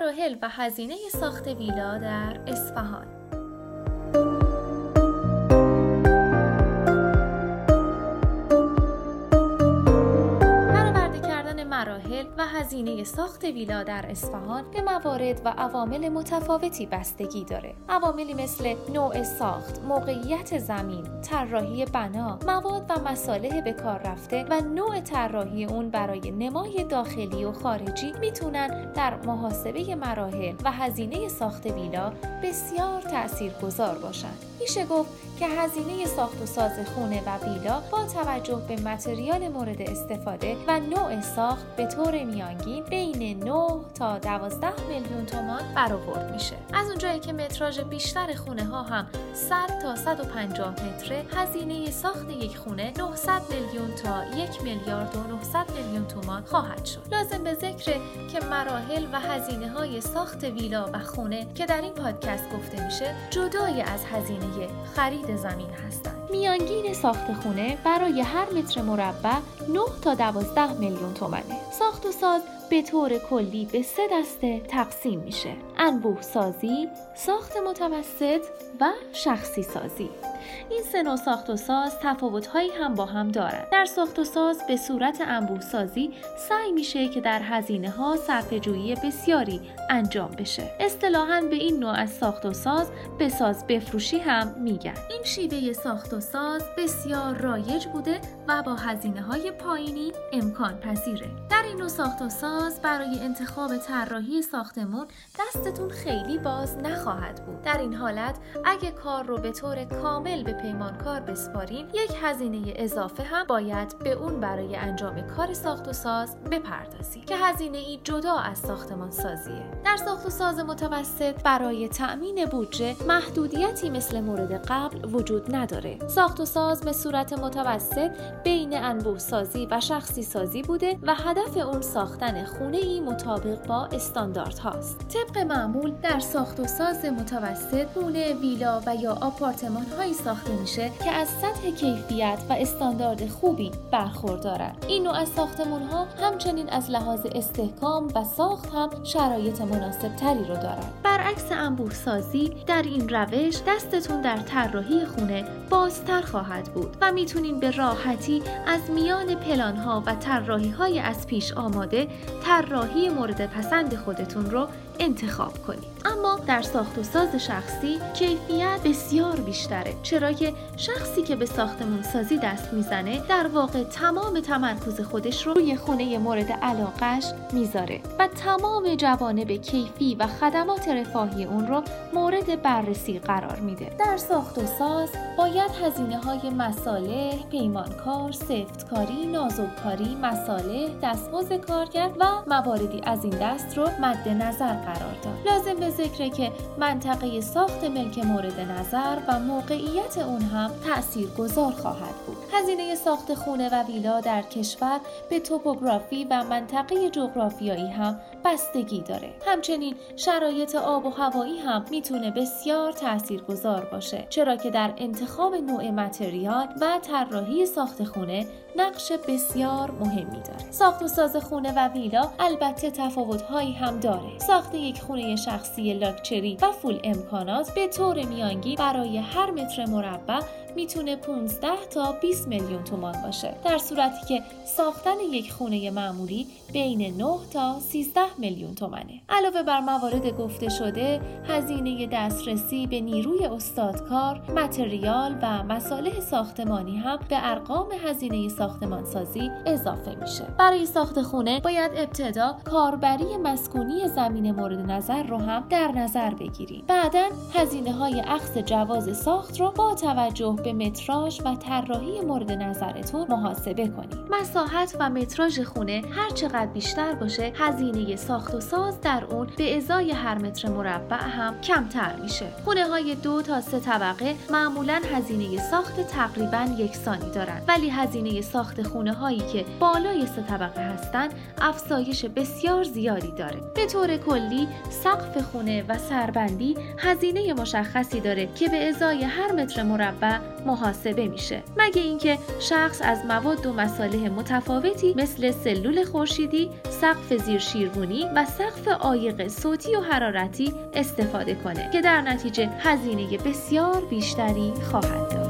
مراحل و هزینه ساخت ویلا در اصفهان. مراحل و هزینه ساخت ویلا در اصفهان به موارد و عوامل متفاوتی بستگی داره. عواملی مثل نوع ساخت، موقعیت زمین، طراحی بنا، مواد و مصالح به کار رفته و نوع طراحی اون برای نمای داخلی و خارجی می‌تونن در محاسبه مراحل و هزینه ساخت ویلا بسیار تاثیرگذار باشند. میشه گفت که هزینه ساخت و ساز خونه و ویلا با توجه به متریال مورد استفاده و نوع ساخت به طور میانگین بین 9 تا 12 میلیون تومان برآورد میشه. از اونجایی که متراژ بیشتر خونه ها هم 100 تا 150 متره هزینه ساخت یک خونه 900 میلیون تا 1 میلیارد و 900 میلیون تومان خواهد شد. لازم به ذکر که مراحل و هزینه های ساخت ویلا و خونه که در این پادکست گفته میشه جدای از هزینه خرید زمین هستند. میانگین ساخت خونه برای هر متر مربع 9 تا 12 میلیون تومنه. ساخت و ساز به طور کلی به سه دسته تقسیم میشه. انبوه سازی، ساخت متوسط و شخصی سازی. این سه نوع ساخت و ساز تفاوتهایی هم با هم دارند در ساخت و ساز به صورت انبوه سازی سعی میشه که در هزینه ها بسیاری انجام بشه. اصطلاحا به این نوع از ساخت و ساز به ساز بفروشی هم میگن. این شیوه ساخت و ساز بسیار رایج بوده و با هزینه های پایینی امکان پذیره. در این نوع ساخت و ساز برای انتخاب طراحی ساختمون دستتون خیلی باز نخواهد بود. در این حالت اگه کار رو به طور کامل به پیمانکار بسپارین یک هزینه اضافه هم باید به اون برای انجام کار ساخت و ساز بپردازی که هزینه ای جدا از ساختمان سازیه. در ساخت و ساز متوسط برای تأمین بودجه محدودیتی مثل مورد قبل وجود نداره. ساخت و ساز به صورت متوسط بین انبوه سازی و شخصی سازی بوده و هدف اون ساختن خونه ای مطابق با استاندارد هاست طبق معمول در ساخت و ساز متوسط خونه ویلا و یا آپارتمان هایی ساخته میشه که از سطح کیفیت و استاندارد خوبی برخوردارند این نوع از ساختمون ها همچنین از لحاظ استحکام و ساخت هم شرایط مناسب تری رو دارند برعکس انبوه سازی در این روش دستتون در طراحی خونه بازتر خواهد بود و می‌تونین به راحتی از میان پلان ها و طراحی های از پیش آماده طراحی مورد پسند خودتون رو انتخاب کنید اما در ساخت و ساز شخصی کیفیت بسیار بیشتره چرا که شخصی که به ساختمون سازی دست می‌زنه در واقع تمام تمرکز خودش رو روی خونه مورد علاقش می‌ذاره و تمام جوانب کیفی و خدمات رفاهی اون رو مورد بررسی قرار میده. در ساخت و ساز باید هزینه های مساله، پیمانکار، سفتکاری، نازوکاری، مساله، دستمزد کارگر و مواردی از این دست رو مد نظر قرار داد. لازم به ذکره که منطقه ساخت ملک مورد نظر و موقعیت اون هم تأثیر گذار خواهد بود. هزینه ساخت خونه و ویلا در کشور به توپوگرافی و منطقه جغرافیایی هم بستگی داره. همچنین شرایط آب و هوایی هم می‌تونه بسیار تاثیرگذار باشه چرا که در انتخاب نوع متریال و طراحی ساخت خونه نقش بسیار مهمی داره ساخت و ساز خونه و ویلا البته تفاوتهایی هم داره ساخت یک خونه شخصی لاکچری و فول امکانات به طور میانگین برای هر متر مربع می‌تونه 15 تا 20 میلیون تومان باشه. در صورتی که ساختن یک خونه معمولی بین 9 تا 13 میلیون تومنه. علاوه بر موارد گفته شده هزینه دسترسی به نیروی استادکار متریال و مصالح ساختمانی هم به ارقام هزینه ساختمانسازی اضافه میشه. برای ساخت خونه باید ابتدا کاربری مسکونی زمین مورد نظر رو هم در نظر بگیریم. بعدا هزینه های اخذ جواز ساخت رو با توجه به متراژ و طراحی مورد نظرتون محاسبه کنید. مساحت و متراژ خونه هر چقدر بیشتر باشه هزینه ساخت و ساز در اون به ازای هر متر مربع هم کمتر میشه. خونه های دو تا سه طبقه معمولا هزینه ساخت تقریبا یکسانی دارند ولی هزینه ساخت خونه هایی که بالای سه طبقه هستند افزایش بسیار زیادی داره. به طور کلی سقف خونه و سربندی هزینه مشخصی داره که به ازای هر متر مربع محاسبه میشه. مگه اینکه شخص از مواد و مصالح متفاوتی مثل سلول خورشیدی سقف زیر شیروانی و سقف عایق صوتی و حرارتی استفاده کنه که در نتیجه هزینه بسیار بیشتری خواهد داشت.